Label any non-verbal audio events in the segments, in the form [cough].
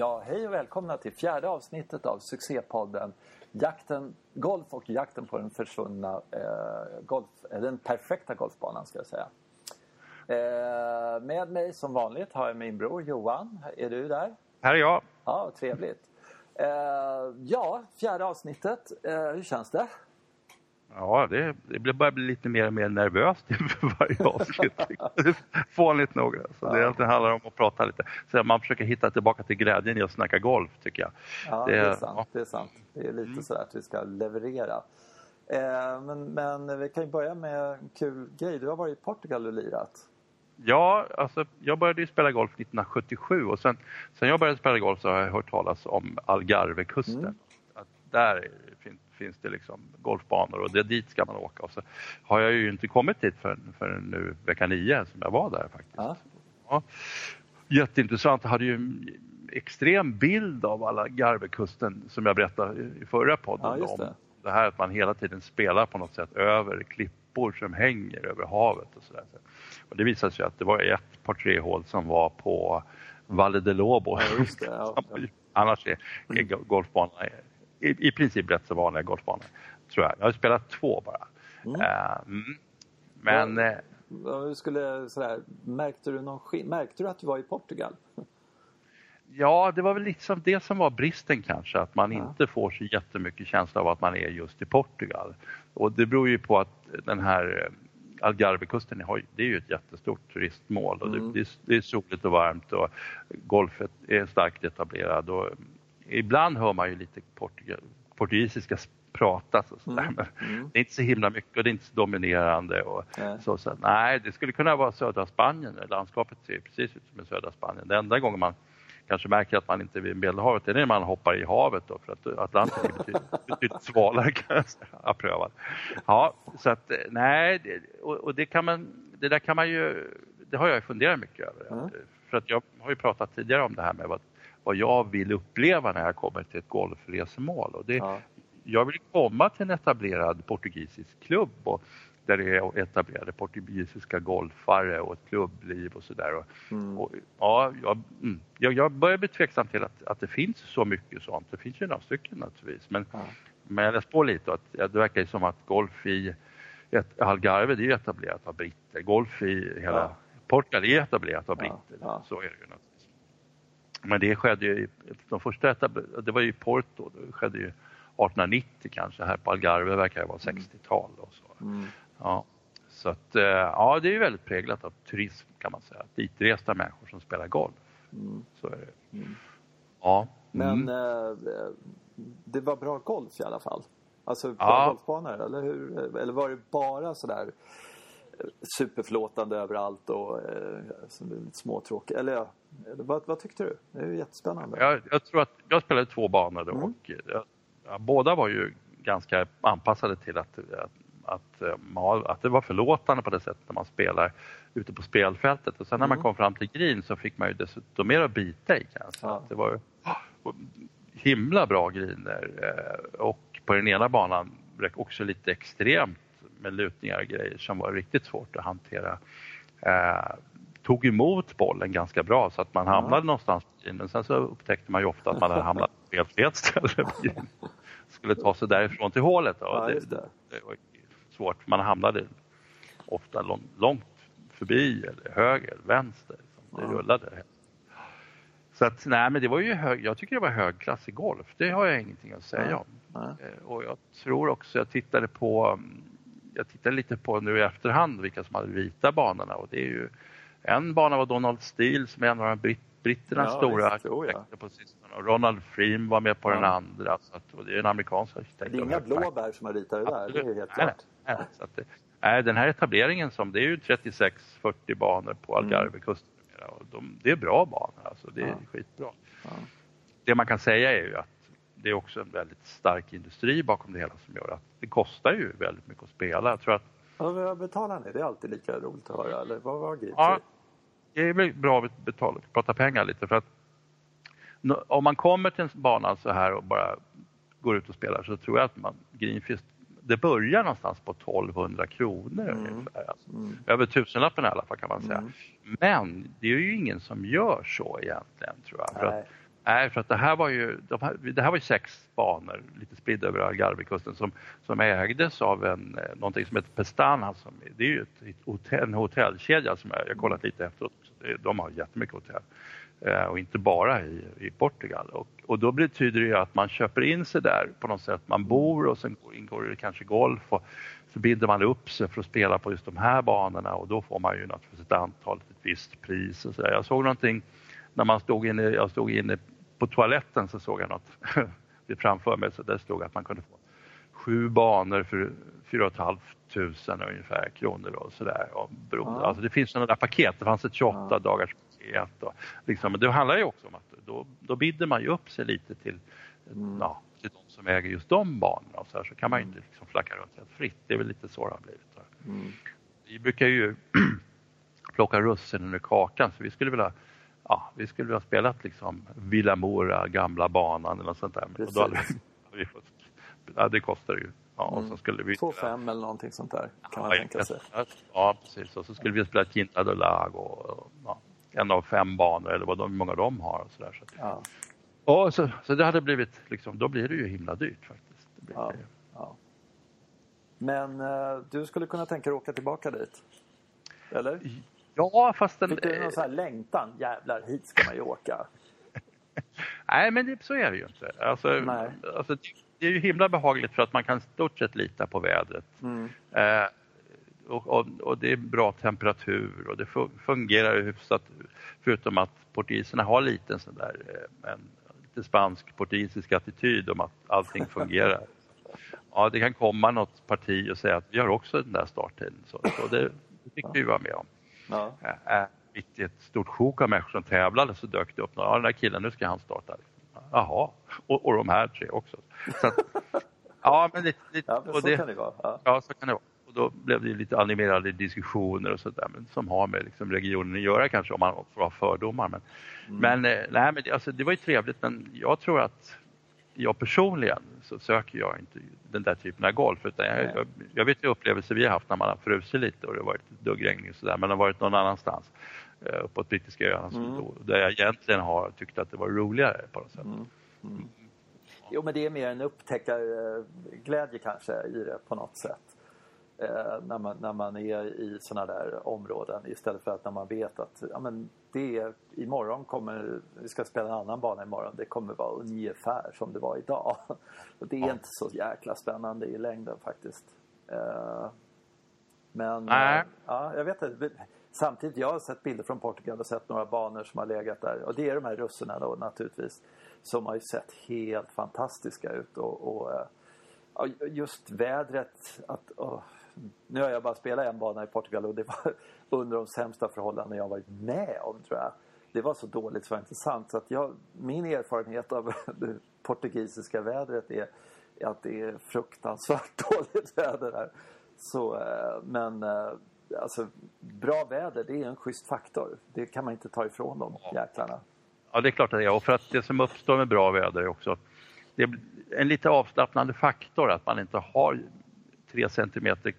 Ja, hej och välkomna till fjärde avsnittet av succépodden Jakten, Golf och jakten på den försvunna eh, golf, eh, den perfekta golfbanan ska jag säga. Eh, med mig som vanligt har jag min bror Johan. Är du där? Här är jag. Ja, trevligt. Eh, ja, fjärde avsnittet. Eh, hur känns det? Ja, det, det börjar bli lite mer och mer nervöst [laughs] inför varje avsnitt. Fånigt nog. Så ja. det handlar om att prata lite. Så man försöker hitta tillbaka till glädjen i att snacka golf, tycker jag. Ja, det, det är sant. Ja. Det är sant. Det är lite mm. sådär att vi ska leverera. Eh, men, men vi kan ju börja med en kul grej. Du har varit i Portugal och lirat. Ja, alltså jag började ju spela golf 1977 och sen, sen jag började spela golf så har jag hört talas om Algarvekusten. Mm. Att där finns, det liksom golfbanor och det, dit ska man åka. Och så har jag ju inte kommit dit förrän, förrän nu vecka nio som jag var där faktiskt. Ja. Ja. Jätteintressant, jag hade ju en extrem bild av alla Garvekusten som jag berättade i förra podden ja, om. Det här att man hela tiden spelar på något sätt över klippor som hänger över havet och sådär. Och det visade sig att det var ett par tre hål som var på Valle de Lobo. Ja, det, ja, [laughs] ja. Annars är, är golfbanorna i, i princip rätt så vanliga golfbanor. Tror jag. Jag har spelat två bara. Mm. Uh, men... Ja, eh, skulle, sådär, märkte, du någon, märkte du att du var i Portugal? [laughs] Ja, det var väl liksom det som var bristen kanske, att man ja. inte får så jättemycket känsla av att man är just i Portugal. Och det beror ju på att den här eh, Algarvekusten det är ju ett jättestort turistmål och mm. det, det, är soligt och varmt och golfet är starkt etablerad och ibland hör man ju lite portugisiska pratas och sådär. Mm. Mm. det är inte så himla mycket och det är inte så dominerande. Och så, så, nej, det skulle kunna vara södra Spanien. Landskapet ser precis ut som i södra Spanien. Den enda gången man kanske märker att man inte är vid Medelhavet är när man hoppar i havet då, för att Atlanten är betydligt, [laughs] betydligt svalare kan jag säga, prövat. Ja, så att nej, det, och, och, det kan man, det där kan man ju, det har jag funderat mycket över. Mm. För att jag har ju pratat tidigare om det här med vad vad jag vill uppleva när jag kommer till ett golfresmål. Och det, ja. Jag vill komma till en etablerad portugisisk klubb och där det är etablerade portugisiska golfare och ett klubbliv och sådär. Mm. ja, jag, mm, jag, jag börjar bli tveksam till att, att det finns så mycket sånt. Det finns ju några stycken naturligtvis. Men, ja. men jag läste på lite och att det verkar som att golf i ett, Algarve det är etablerat av britter. Golf i hela ja. Portugal är etablerat av britter. Så är det ju naturligtvis. Men det skedde ju, de första det var ju Porto, det skedde ju 1890 kanske, här på Algarve verkar det vara 60-tal och så. Mm. Ja. Så att, eh, ja, det är ju väldigt präglat av turism kan man säga, ditresta människor som spelar golf. Mm. Så är det. Mm. Ja. Men eh, det var bra golf i alla fall? Alltså bra ja. golfbanor, eller hur? Eller var det bara sådär superförlåtande överallt och eh, småtråkig. Eller ja, vad, vad, tyckte du? Det är ju jättespännande. Jag, jag tror att jag spelade två banor mm. och ja, båda var ju ganska anpassade till att, att, att, eh, att det var förlåtande på det sättet när man spelar ute på spelfältet och sen när man mm. kom fram till green så fick man ju dessutom mer att bita i kanske. Ja. Det var himla bra griner eh, och på den ena banan också lite extremt med lutningar och grejer som var riktigt svårt att hantera. Tog emot bollen ganska bra så att man hamnade mm. någonstans men sen så upptäckte man ju ofta att man hade hamnat på helt fel ställe. [laughs] Skulle ta sig därifrån till hålet. Ja, det, det. det, var svårt. Man hamnade ofta långt förbi eller höger, vänster. Det ja. rullade. Så att, nej men det var ju hög, jag tycker det var högklassig golf. Det har jag ingenting att säga om. Ja. Eh, och jag tror också, jag tittade på mm, jag tittade lite på nu i efterhand vilka som hade vita banorna och det är ju en bana var Donald Steele som är en av britt, britternas ja, stora arkitekter på sistone och Ronald Freem var med på ja. den andra. Så att, det är en amerikansk arkitekt. Det är inga blåbär som har ritat det där, det är helt klart. Nej, nej, så att det, nej, den här etableringen som, det är ju 36-40 banor på Algarvekusten mm. och de, det är bra banor alltså, det är ja. skitbra. Ja. Det man kan säga är ju att det är också en väldigt stark industri bakom det hela som gör att det kostar ju väldigt mycket att spela. Jag tror att... Ja, vad betalar ni? Det är alltid lika roligt att höra. Eller vad var Ja, det är bra att betala, prata pengar lite för att om man kommer till en bana så här och bara går ut och spelar så tror jag att man, Greenfist, det börjar någonstans på 1200 kronor mm. ungefär. Alltså, mm. Över tusenlappen i alla fall kan man säga. Mm. Men det är ju ingen som gör så egentligen tror jag. Nej, för att det här var ju, de här, det här var ju sex banor lite spridda över Algarvekusten som, som ägdes av en, eh, någonting som heter Pestana. Som, det är ju ett, hotell, en hotellkedja som jag, jag kollat lite efteråt. De har jättemycket hotell. Eh, och inte bara i, i Portugal. Och, och då betyder det ju att man köper in sig där på något sätt. Man bor och sen ingår det kanske golf och så binder man upp sig för att spela på just de här banorna och då får man ju naturligtvis ett antal, ett visst pris och så där. Jag såg någonting när man stod inne, jag stod inne på toaletten så såg jag något [laughs] framför mig så där stod att man kunde få sju banor för 4 500 ungefär kronor och sådär. Ja. Alltså det finns sådana där paket, det fanns ett 28 ja. dagars paket. Och liksom, det handlar ju också om att då, då binder man ju upp sig lite till, mm. ja, till de som äger just de banorna och så, här, så kan man ju inte liksom flacka runt helt fritt. Det är väl lite så det har blivit. Mm. Vi brukar ju [clears throat] plocka russinen ur kakan så vi skulle vilja ja, vi skulle ha spelat liksom Villamora, gamla banan eller något sånt där. Precis. Och då hade [laughs] vi fått, ja, det kostar ju. Ja, och mm. så skulle vi... 2-5 eller någonting sånt där kan man tänka sig. Ja, precis. Och så skulle vi spela Quinta do Lago och, ja, en av fem banor eller vad de, hur många de har. Och så där, så. Ja. Och så, så det hade blivit, liksom, då blir det ju himla dyrt faktiskt. Ja, ja. Men uh, du skulle kunna tänka dig att åka tillbaka dit? Eller? Ja, fast den... Fick du någon sån här längtan? Jävlar, hit ska man ju åka. [laughs] Nej, men det, så är det ju inte. Alltså, alltså, det är ju himla behagligt för att man kan stort sett lita på vädret. Mm. Eh, och, och, och, det är bra temperatur och det fungerar hyfsat förutom att portugiserna har lite en sån där eh, en, lite spansk portugisisk attityd om att allting [laughs] fungerar. ja, det kan komma något parti och säga att vi har också den där starttiden. Så, så det, det fick vi vara med om. Ja. Äh, mitt i ett stort sjok av människor som tävlade så dök det upp några, ja den där killen, nu ska han starta. Jaha, och, och de här tre också. Så att, [laughs] ja, men lite, lite, ja, men så det, kan det vara. Ja. ja. så kan det vara. Och då blev det lite animerade diskussioner och sådär, som har med liksom regionen att göra kanske om man får ha fördomar. Men, mm. men, eh, nej, men det, alltså, det var ju trevligt, men jag tror att jag personligen så söker jag inte den där typen av golf. Utan jag, jag, jag vet ju upplevelser vi har haft när man har frusit lite och det har varit duggregn och sådär, men det har varit någon annanstans eh, uppåt brittiska öarna mm. där jag egentligen har tyckt att det var roligare på något sätt. Mm. Mm. Jo men det är mer en upptäckarglädje kanske i det på något sätt eh, när, man, när man är i sådana där områden istället för att när man vet att ja, men det är, imorgon kommer, vi ska spela en annan bana imorgon, det kommer vara ungefär som det var idag. [laughs] Och det är ja. inte så jäkla spännande i längden faktiskt. Eh, men äh. ja, jag vet inte. Samtidigt, jag har sett bilder från Portugal och sett några banor som har legat där. Och det är de här russerna då naturligtvis. Som har ju sett helt fantastiska ut. Och, och just vädret. Att, oh, nu har jag bara spelat en bana i Portugal och det var [laughs] under de sämsta förhållanden jag varit med om tror jag. Det var så dåligt så var det inte sant. Så att jag, min erfarenhet av [laughs] det portugisiska vädret är, att det är fruktansvärt [laughs] dåligt väder här. Så, eh, men eh, alltså, bra väder det är en schysst faktor. Det kan man inte ta ifrån dem jäklarna. Ja det är klart att det är och för att det som uppstår med bra väder är också det är en lite avslappnande faktor att man inte har tre centimeter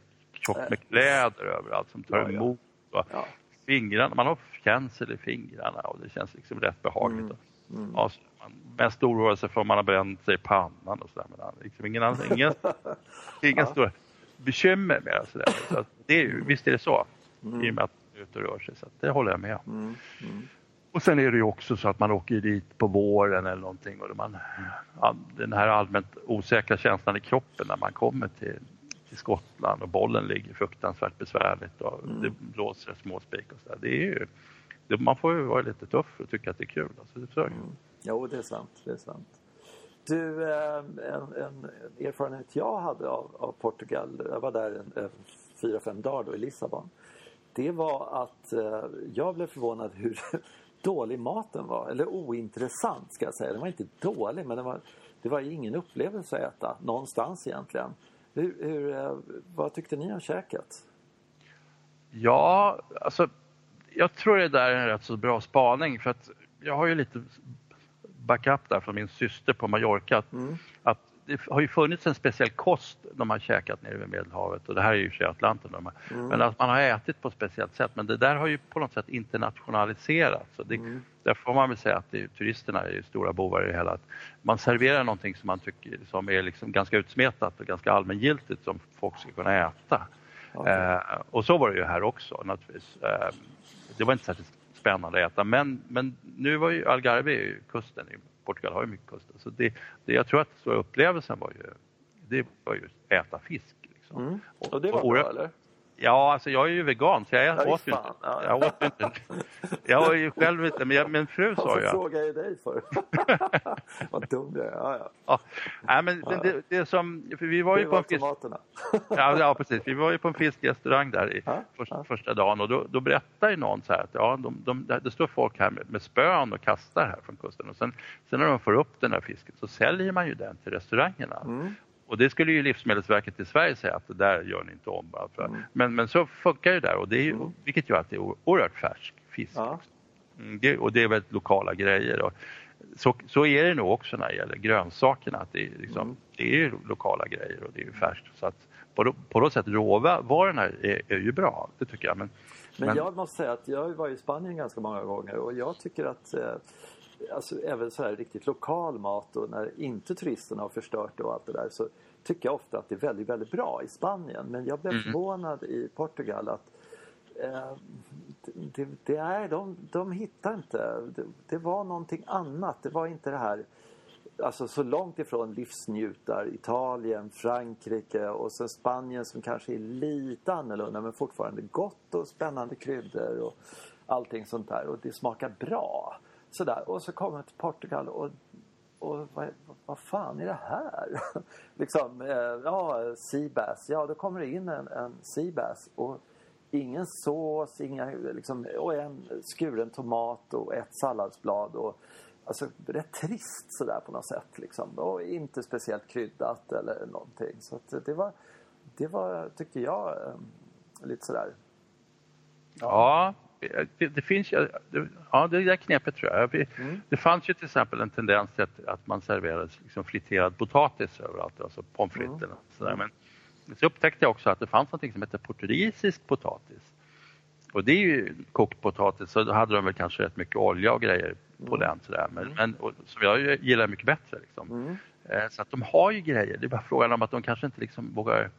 tjockt med kläder överallt som tar emot. Ja, ja. Fingrarna, man har känsel i fingrarna och det känns liksom rätt behagligt. Mm. Mm. Ja, man mest oroar sig för om man har bränt sig i pannan och sådär. Men liksom ingen, annan, inga [laughs] ja. stora bekymmer med det. Sådär. Så det är, visst är det så. Mm. I och med att man är ute och rör sig. Så det håller jag med om. Mm. Mm. Och sen är det ju också så att man åker dit på våren eller någonting och man, den här allmänt osäkra känslan i kroppen när man kommer till, till Skottland och bollen ligger fruktansvärt besvärligt och mm. det blåser småspik och så där. Det är ju, det, man får ju vara lite tuff och tycka att det är kul. Alltså, det mm. Jo, det är sant. Det är sant. Du, eh, en, en erfarenhet jag hade av, av Portugal, jag var där en, fyra, fem dagar då i Lissabon. Det var att eh, jag blev förvånad hur [laughs] dålig maten var. Eller ointressant ska jag säga. Den var inte dålig men det var, det var ingen upplevelse att äta någonstans egentligen. Hur, hur, eh, vad tyckte ni om käket? Ja, alltså jag tror det där är en rätt så bra spaning för att jag har ju lite backup där från min syster på Mallorca. Mm. Det har ju funnits en speciell kost de har käkat nere vid Medelhavet och det här är ju i Atlanten. Mm. Men att man har ätit på ett speciellt sätt men det där har ju på något sätt internationaliserats. Så det, mm. Därför får man väl säga att det, turisterna är stora bovar i det hela. Att man serverar någonting som man tycker som är liksom ganska utsmetat och ganska allmängiltigt som folk ska kunna äta. Okay. Eh, och så var det ju här också naturligtvis. Eh, det var inte särskilt spännande att äta men, men nu var ju Algarve kusten Portugal har ju mycket kust. Så det, det, jag tror att stora upplevelsen var ju, det var ju äta fisk. Liksom. Mm. Och det var och, bra eller? Ja, alltså jag är ju vegan så jag ja, åt ju inte. Ja. Jag åt inte. Jag var ju själv inte, men jag, min fru sa ju... Varför frågar jag dig för? [laughs] Vad dum jag är. Ja, ja. ja. Nej, men ja. Det, det som... Vi var ju på en fisk... [laughs] ja, ja, precis. Vi var ju på en fiskrestaurang där i första, första dagen och då, då berättade ju någon så här att ja, de, de, det står folk här med, med spön och kastar här från kusten och sen, sen när de får upp den här fisken så säljer man ju den till restaurangerna. Mm. Och det skulle ju Livsmedelsverket i Sverige säga att det där gör ni inte om. Mm. Men, men så funkar det där och det är ju, mm. vilket gör att det är oerhört färsk fisk. Ja. Mm, det, och det är väldigt lokala grejer. Och så, så är det nog också när det gäller grönsakerna. Att det, är liksom, mm. det är lokala grejer och det är färskt. Så att på, på något sätt råvarorna är, är ju bra, det tycker jag. Men, men, men jag måste säga att jag varit i Spanien ganska många gånger och jag tycker att eh, alltså även så här riktigt lokal mat och när inte turisterna har förstört det och allt det där så tycker jag ofta att det är väldigt, väldigt bra i Spanien. Men jag blev mm. förvånad i Portugal att eh, det, det, är, de, de hittar inte, det, det, var någonting annat. Det var inte det här Alltså så långt ifrån livsnjutar, Italien, Frankrike och så Spanien som kanske är lite annorlunda men fortfarande gott och spännande kryddor och allting sånt där och det smakar bra. Sådär. Och så kommer jag till Portugal och, och vad, vad fan är det här? [laughs] liksom, eh, ja, seabass. Ja, då kommer det in en, en seabass och ingen sås, inga, liksom, och en skuren tomat och ett salladsblad. Och, alltså rätt trist sådär på något sätt liksom. Och inte speciellt kryddat eller någonting. Så det var, det var, tycker jag, eh, lite sådär. Ja, det, det, finns ju, ja det där knepet tror jag. Mm. Det fanns ju till exempel en tendens till att, att man serverade liksom friterad potatis överallt, alltså pommes frites mm. sådär. Men så upptäckte jag också att det fanns något som heter portugisisk potatis. Och det är ju kokt potatis, så då hade de väl kanske rätt mycket olja och grejer på mm. den sådär. Men, mm. men och, som jag gillar mycket bättre liksom. Mm. Eh, så att de har ju grejer, det är bara frågan om att de kanske inte liksom vågar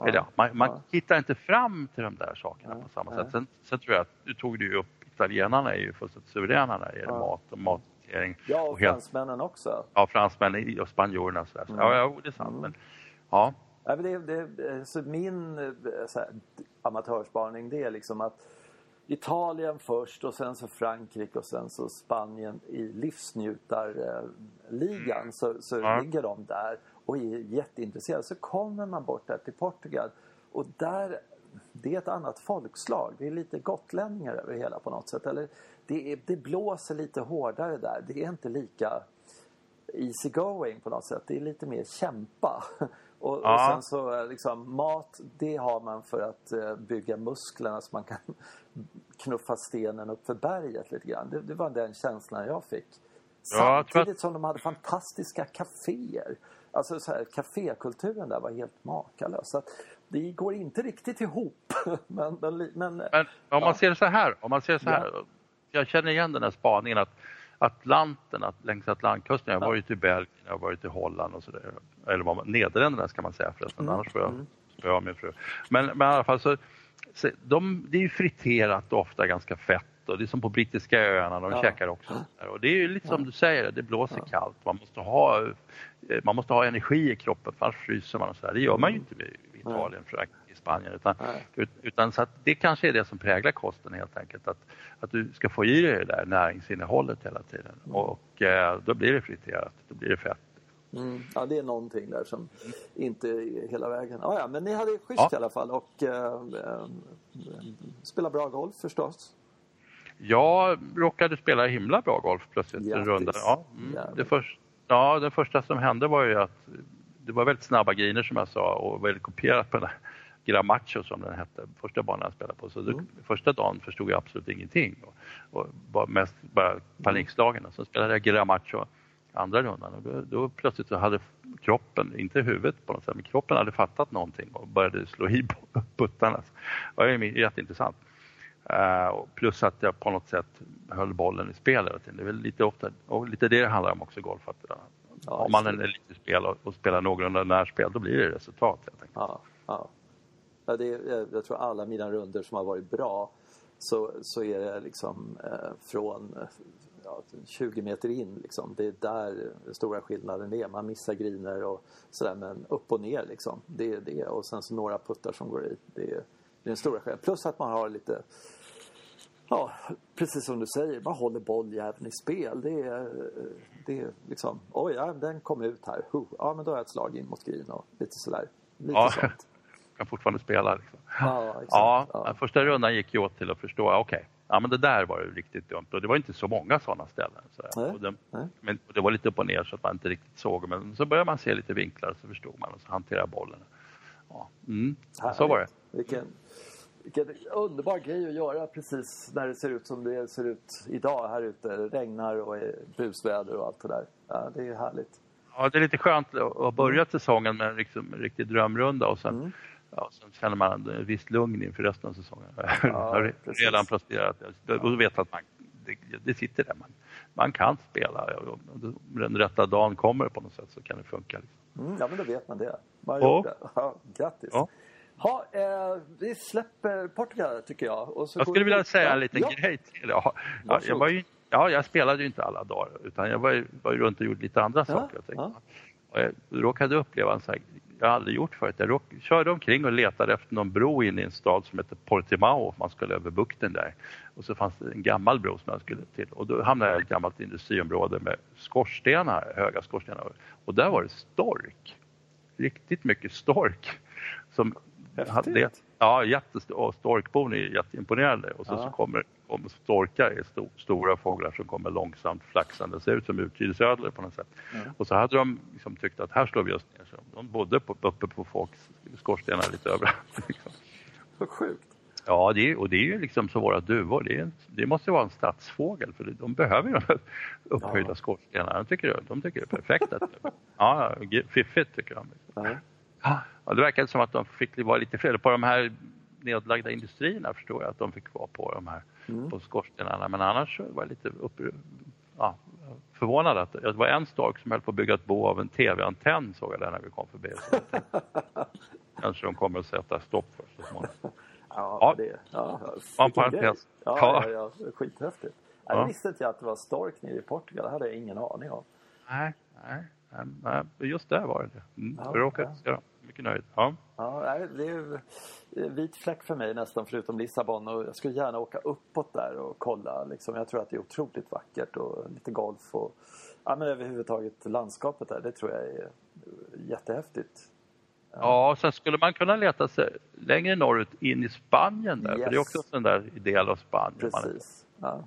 Ja, Eller, man, man hittar inte fram till de där sakerna på samma sätt. Sen, sen, tror jag att du tog det ju upp, italienarna är ju fullständigt suveräna när det gäller mat och mathantering. Ja, och, och fransmännen också. Ja, fransmännen och spanjorerna. Så, mm. Ja, ja, det är sant. Mm. Men, ja. Ja, det, det, så min så här, amatörspaning det är liksom att Italien först och sen så Frankrike och sen så Spanien i livsnjutarligan mm. så, så ja. ligger de där och är jätteintresserad så kommer man bort där till Portugal och där det är ett annat folkslag. Det är lite gotlänningar över hela på något sätt. Eller det, är, det blåser lite hårdare där. Det är inte lika easy going på något sätt. Det är lite mer kämpa. [laughs] Och, ja. och sen så liksom mat, det har man för att uh, bygga musklerna så man kan [laughs] knuffa stenen upp för berget lite grann. Det, det var den känslan jag fick. Samtidigt ja, som de hade fantastiska kaféer. Alltså så här, kafékulturen där var helt makalös. Så det går inte riktigt ihop. [laughs] men, men, men, men om ja. man ser så här, om man ser så här. Ja. Jag känner igen den här spaningen att Atlanten, att längs Atlantkusten, jag har varit i Belgien, jag har varit i Holland och sådär. Eller vad Nederländerna ska man säga förresten, mm. annars får jag mm. spöa min fru. Men, men i alla fall så, så de, det är ju friterat ofta ganska fett och det är som på brittiska öarna, de ja. käkar också. Och det är ju lite som du säger, det blåser kallt. Man måste, ha, eh, man måste ha energi i kroppen för annars fryser man och så där. Det gör man ju inte i Italien, Frankrike, i Spanien. Utan, utan så det kanske är det som präglar kosten helt enkelt. Att, att du ska få i dig det där näringsinnehållet hela tiden. Mm. Och eh, då blir det friterat, då blir det fett. Mm. Ja, det är någonting där som inte är hela vägen. Ah, ja, men ni hade schysst ja. i alla fall och eh, eh, spela bra golf förstås. Jag råkade spela himla bra golf plötsligt en runda. Ja, mm, det först, ja, det första som hände var ju att det var väldigt snabba griner som jag sa och väldigt kopierat på den här Gramacho som den hette, första banan jag spelade på. Så mm. första dagen förstod jag absolut ingenting och, och mest bara panikslagen. Och så spelade jag Gramacho andra rundan. Och då, då plötsligt så hade kroppen, inte huvudet på något sätt, men kroppen hade fattat någonting och började slå i [laughs] puttarna. Det var jätteintressant. Uh, plus att jag på något sätt höll bollen i spel Det är väl lite, ofta, och lite det det handlar om också golf. Att, uh, ja, om man är lite spel och, och spelar någorlunda närspel, då blir det resultat. Helt Ja, ja. ja det är, jag tror alla mina runder som har varit bra så, så är det liksom eh, från ja, 20 meter in. Liksom. Det är där den stora skillnaden är. Man missar griner och sådär men upp och ner liksom. Det är det. Och sen så några puttar som går i. Det är, det är den stora skillnaden. Plus att man har lite Ja, precis som du säger, man håller bolljäveln i spel. Det är, det är liksom, oj, ja, den kom ut här. Ja, men då har jag ett slag in mot green och lite sådär. Lite ja, sånt. [laughs] kan fortfarande spela. Liksom. Ja, [laughs] exakt. Ja, ja. Första rundan gick ju åt till att förstå, okej, okay, ja men det där var ju riktigt dumt. Och det var inte så många sådana ställen. Så nej, och det, nej. Men det var lite upp och ner så att man inte riktigt såg. Men så började man se lite vinklar så förstod man och så hanterade bollen. Ja, mm, så var det. Vilken, vilken underbar grej att göra precis när det ser ut som det ser ut idag här ute. Det regnar och är busväder och allt det där. Ja, det är härligt. Ja, det är lite skönt att börja säsongen med en liksom, riktig drömrunda och sen, mm. ja, sen känner man en viss lugn inför resten av säsongen. Ja, [laughs] har redan presterat och vet att man, det, det sitter där. Man, man kan spela. Om den rätta dagen kommer på något sätt så kan det funka. Liksom. Mm, ja, men då vet man det. Man ja. det. Ja, grattis! Ja. Ha, eh, vi släpper Portugal tycker jag. Jag skulle vilja säga en liten ja. grej till. Ja, ja, jag var ju, ja, jag spelade ju inte alla dagar utan jag var, ju, var ju runt och gjorde lite andra ja, saker. Jag, och jag råkade uppleva en sån här, jag har aldrig gjort förut. Jag råk, körde omkring och letade efter någon bro in i en stad som heter Portimao. Man skulle över bukten där. Och så fanns det en gammal bro som jag skulle till. Och då hamnade jag i ett gammalt industriområde med skorstenar, höga skorstenar. Och där var det stork. Riktigt mycket stork. Som Häftigt. Ja, jättestor. Och storkbon är jätteimponerande. Och så, ja. så kommer, kommer storkar, är sto, stora fåglar som kommer långsamt flaxande. Ser ut som utrydningsödlor på något sätt. Ja. Och så hade de liksom tyckt att här slår vi oss ner. Så de bodde på, uppe på folks skorstenar lite överallt. [laughs] Liksom. Så sjukt. Ja, det är, och det är ju liksom så våra duvor. Det, är, det måste vara en stadsfågel för de behöver ju de [laughs] upphöjda ja. skorstenarna. De tycker, de tycker det är perfekt. ja, fiffigt tycker de. Ja. Ja, det verkade som att de fick vara lite fler. På de här nedlagda industrierna förstår jag att de fick vara på de här mm. på skorstenarna. Men annars var jag lite upp, ja, förvånad att det var en stork som höll på att bygga ett bo av en tv-antenn såg jag där när vi kom förbi. [laughs] Kanske de kommer att sätta stopp för så småningom. [laughs] Ja, det ja, en parentes. Ja, ja. Ja, ja, skithäftigt. Ja. Jag visste inte att det var stork nere i Portugal. Det hade jag ingen aning om. Nej, nej. nej just där var det. Mm, ja, råkade ja mycket nöjd. Ja. Ja, det är en vit fläck för mig nästan förutom Lissabon och jag skulle gärna åka uppåt där och kolla. Liksom. Jag tror att det är otroligt vackert och lite golf och ja, men överhuvudtaget landskapet där. Det tror jag är jättehäftigt. Ja, ja sen skulle man kunna leta sig längre norrut in i Spanien där. Yes. För det är också en sån där del av Spanien. Precis. Ja.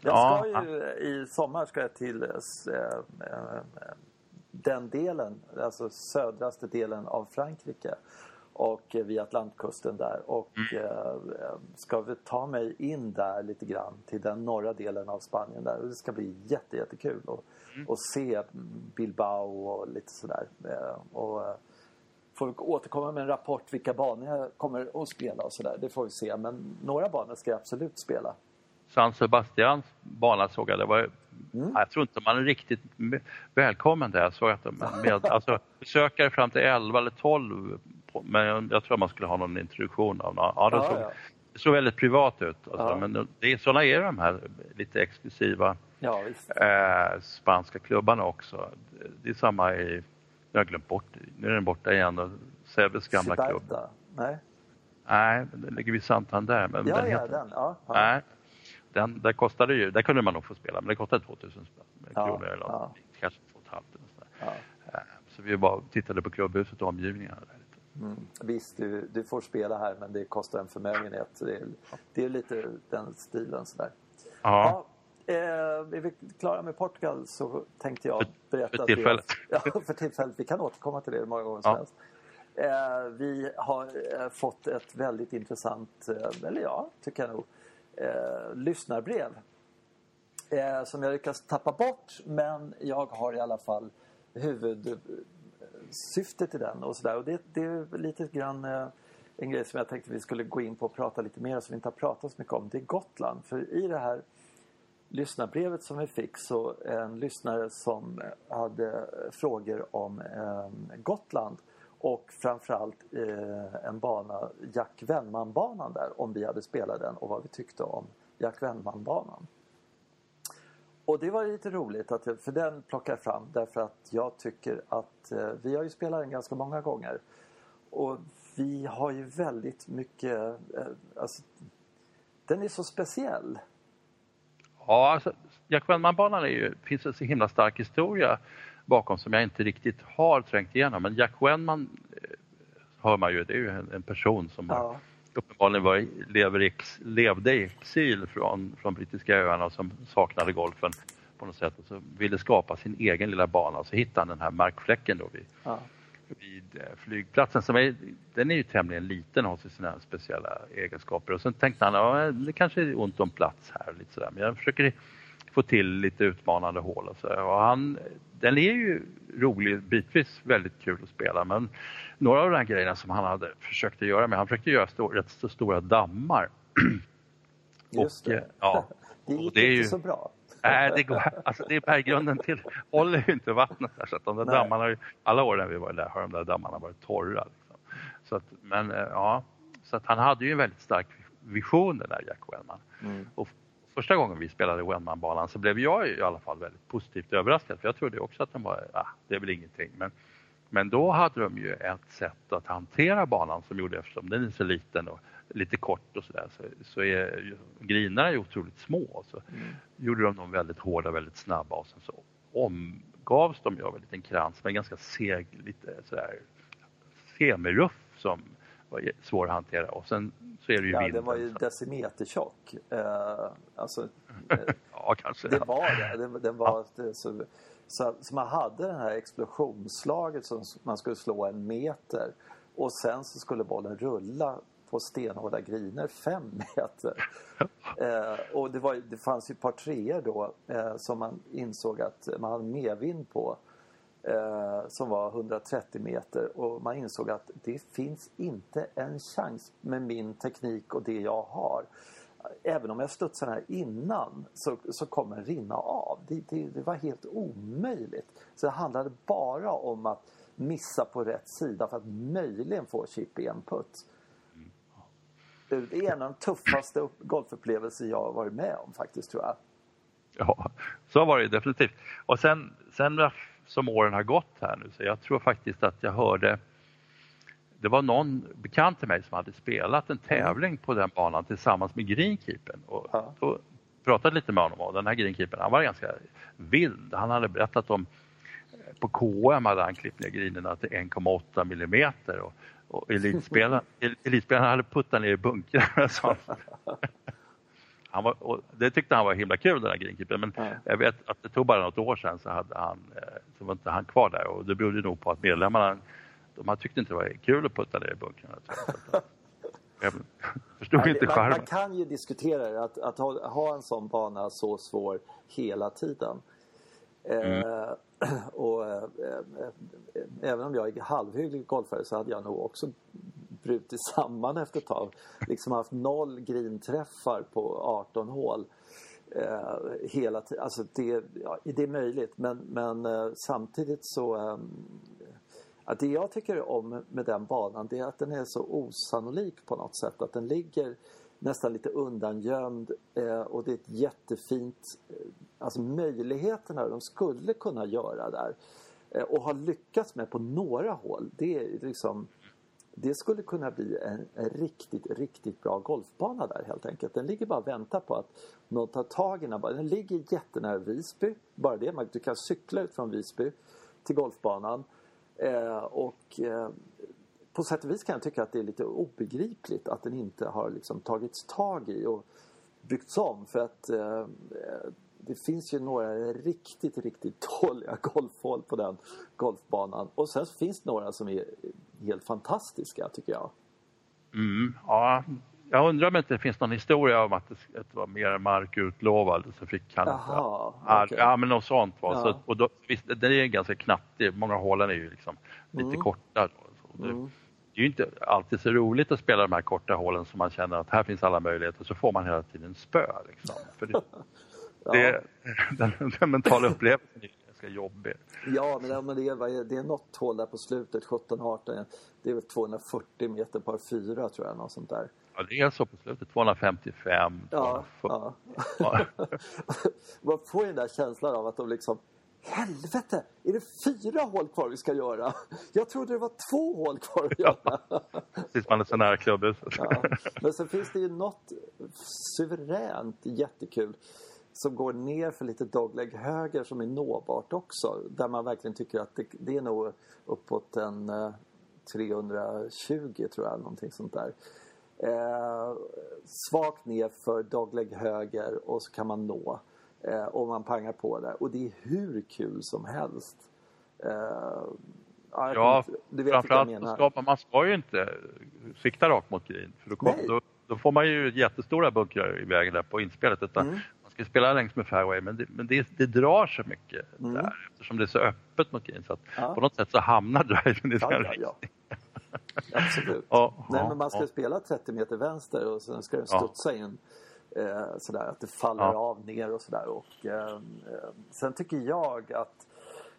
Jag ska ju, I sommar ska jag till den delen, alltså södraste delen av Frankrike och vid Atlantkusten där. Och mm. eh, ska vi ta mig in där lite grann till den norra delen av Spanien där? Och det ska bli jätte, jättekul och, mm. och se Bilbao och lite sådär. Eh, och eh, får återkomma med en rapport vilka banor jag kommer att spela och sådär. Det får vi se. Men några banor ska jag absolut spela San Sebastians bana såg jag. Det var, mm. Jag tror inte man är riktigt välkommen där. Jag såg att med, [laughs] alltså, besökare fram till 11 eller 12. Men jag tror man skulle ha någon introduktion av någon. Ja, det, såg, ja. det såg väldigt privat ut. Alltså, ja. Men det är, sådana är de här lite exklusiva ja, eh, spanska klubbarna också. Det är samma i, jag har glömt bort, nu är den borta igen. Sebbes gamla Ciberta. klubb. Nej. Nej, den ligger vid Santander. Men ja, den ja, den. Ja, ja. Nej, den, där kostade ju, där kunde man nog få spela, men det kostade 2000 ja, kronor eller ja. kanske 2 ja. Eh, Så vi bara tittade på klubbhuset och omgivningarna. Där. Mm. Visst, du, du får spela här men det kostar en förmögenhet. Det är, det är lite den stilen sådär. Ja. Ja, eh, är vi klara med Portugal så tänkte jag berätta... För tillfället. Att vi, [laughs] ja, för tillfället. Vi kan återkomma till det många gånger som ja. helst. Eh, vi har eh, fått ett väldigt intressant, eh, eller ja, tycker jag nog, eh, lyssnarbrev eh, som jag lyckas tappa bort men jag har i alla fall huvudsyftet i den och sådär. Och det, det är lite grann eh, en grej som jag tänkte vi skulle gå in på och prata lite mer som vi inte har pratat så mycket om. Det är Gotland. För i det här lyssnarbrevet som vi fick så en lyssnare som hade frågor om eh, Gotland och framförallt eh, en bana, Jack Wennman-banan där, om vi hade spelat den och vad vi tyckte om Jack Wennman-banan. Och det var lite roligt, att, för den plockar jag fram därför att jag tycker att eh, vi har ju spelat den ganska många gånger. Och vi har ju väldigt mycket, eh, alltså, den är så speciell. Ja, alltså, Jack Vennman-banan ju, finns en så himla stark historia bakom som jag inte riktigt har trängt igenom. Men Jack Wennman eh, hör man ju, det är ju en, en person som ja. uppenbarligen var, lever ex, levde i exil från, från brittiska öarna och som saknade golfen på något sätt och så ville skapa sin egen lilla bana och så hittade han den här markfläcken då vid, ja. vid eh, flygplatsen. Som är, den är ju tämligen liten och har sina speciella egenskaper och sen tänkte han att det kanske är ont om plats här lite sådär men jag försöker få till lite utmanande hål och så. Och han, den är ju rolig, bitvis väldigt kul att spela men några av de här grejerna som han hade försökt att göra med, han försökte göra stor, rätt så stora dammar. [clears throat] Just och, det. Ja, [laughs] det gick det är inte ju, så bra. [laughs] Nej, det, går, alltså det är berggrunden till, håller ju inte vattnet där så att de där Nej. dammarna, alla år när vi var där har de där dammarna varit torra. Liksom. Så att, men eh, ja, så att han hade ju en väldigt stark vision den där Jack Wellman. Mm. Och första gången vi spelade Wellman-banan så blev jag i alla fall väldigt positivt överraskad för jag trodde också att den var, ah, det är väl ingenting. Men, men då hade de ju ett sätt att hantera banan som gjorde, eftersom den är så liten och lite kort och sådär, så, så är grinerna ju otroligt små. Så mm. gjorde de dem väldigt hårda, väldigt snabba och sen så omgavs de av en liten krans med ganska seg, lite sådär semiruff som var svår att hantera och sen så är det ju Ja, den var ju decimetertjock. Eh, alltså, [laughs] ja, kanske. Det var det. Den, den var ja. så, så, så, man hade det här explosionsslaget som man skulle slå en meter och sen så skulle bollen rulla på stenhårda griner fem [laughs] meter. Eh, och det, var, det fanns ju ett par treor då eh, som man insåg att man hade medvind på eh, som var 130 meter och man insåg att det finns inte en chans med min teknik och det jag har. Även om jag studsar här innan så, så kommer den rinna av. Det, det, det var helt omöjligt. Så det handlade bara om att missa på rätt sida för att möjligen få chip i en putt. Det är en av de tuffaste golfupplevelser jag har varit med om faktiskt tror jag. Ja, så var det definitivt. Och sen, sen som åren har gått här nu. Så jag tror faktiskt att jag hörde det var någon bekant till mig som hade spelat en tävling på den banan tillsammans med greenkeepern. Och ja. då pratade lite med honom och den här greenkeepern, han var ganska vild. Han hade berättat om på KM hade han klippt ner grinerna till 1,8 millimeter och, och elitspelarna, [laughs] elitspelarna hade puttat ner i bunkrarna. [laughs] Han var, och det tyckte han var himla kul den här greenkeepern men ja. jag vet att det tog bara något år sedan så, hade han, eh, så var inte han kvar där och det berodde nog på att medlemmarna de tyckte inte det var kul att putta ner i bunkrarna. Jag förstod Nej, inte man, man kan ju diskutera det, att, att ha, ha, en sån bana så svår hela tiden. Mm. Eh, [clears throat] och eh, eh, även om jag är halvhygglig golfare så hade jag nog också brutit [laughs] samman efter ett tag. Liksom haft noll grinträffar på 18 hål. Eh, hela tiden. Alltså det, ja, det är möjligt men, men eh, samtidigt så eh, det jag tycker om med den banan det är att den är så osannolik på något sätt. Att den ligger nästan lite undangömd eh, och det är ett jättefint... Eh, alltså möjligheterna de skulle kunna göra där eh, och har lyckats med på några hål. Det är liksom det skulle kunna bli en, en, riktigt, riktigt bra golfbana där helt enkelt. Den ligger bara och väntar på att någon tar tag i den. Den ligger jättenära Visby. Bara det, du kan cykla ut från Visby till golfbanan. Eh, och eh, på sätt och vis kan jag tycka att det är lite obegripligt att den inte har liksom tagits tag i och byggts om. För att eh, det finns ju några riktigt, riktigt [laughs] dåliga golfhål på den golfbanan. Och sen finns det några som är helt fantastiska tycker jag. Mm, ja, jag undrar om det inte finns någon historia om att det, att det var mer mark utlovad så fick han inte. okay. Ja, men något sånt var Ja. så. Och då, visst, den är ganska knattig. Många hålen är ju liksom lite Mm. korta. Då, så det, Mm. Det är ju inte alltid så roligt att spela de här korta hålen som man känner att här finns alla möjligheter. Så får man hela tiden spö. Liksom. För det, [laughs] Ja. det, [laughs] den, den mentala upplevelsen är ganska jobbig. Ja, men, det- men det, är, det är något hål där på slutet, 17-18. Det är väl 240 meter par fyra tror jag, något sånt där. Ja, det är så på slutet. 255, Ja, 240. ja. Ja. [laughs] Man får ju den där känslan av att de liksom Helvete! Är det fyra hål kvar vi ska göra? Jag trodde det var två hål kvar att [laughs] göra. Tills man är så nära klubbhuset. [laughs] Ja. Men sen finns det ju något suveränt jättekul som går ner för lite dogleg höger som är nåbart också. Där man verkligen tycker att det, det är nog uppåt en eh, 320 tror jag, någonting sånt där. Eh, svagt ner för dogleg höger och så kan man nå. Eh, och man pangar på det. Och det är hur kul som helst. Eh, ja, Ja, du vet vilka jag framförallt menar. så ska man, ska ju inte sikta rakt mot green. För då, kom, då, då får man ju jättestora bunkrar i vägen där på inspelet. Utan Mm. Man ska spela längs med fairway men det, men det, det drar så mycket Mm. där eftersom det är så öppet mot green. Så att Ja. på något sätt så hamnar driven i Ja, den ja, ja. riktningen. Absolut. Ja, Nej, ja, men man ska ja. spela 30 meter vänster och sen ska den Ja. studsa in eh, sådär att det faller Ja. av ner och sådär. Och, eh, sen tycker jag att,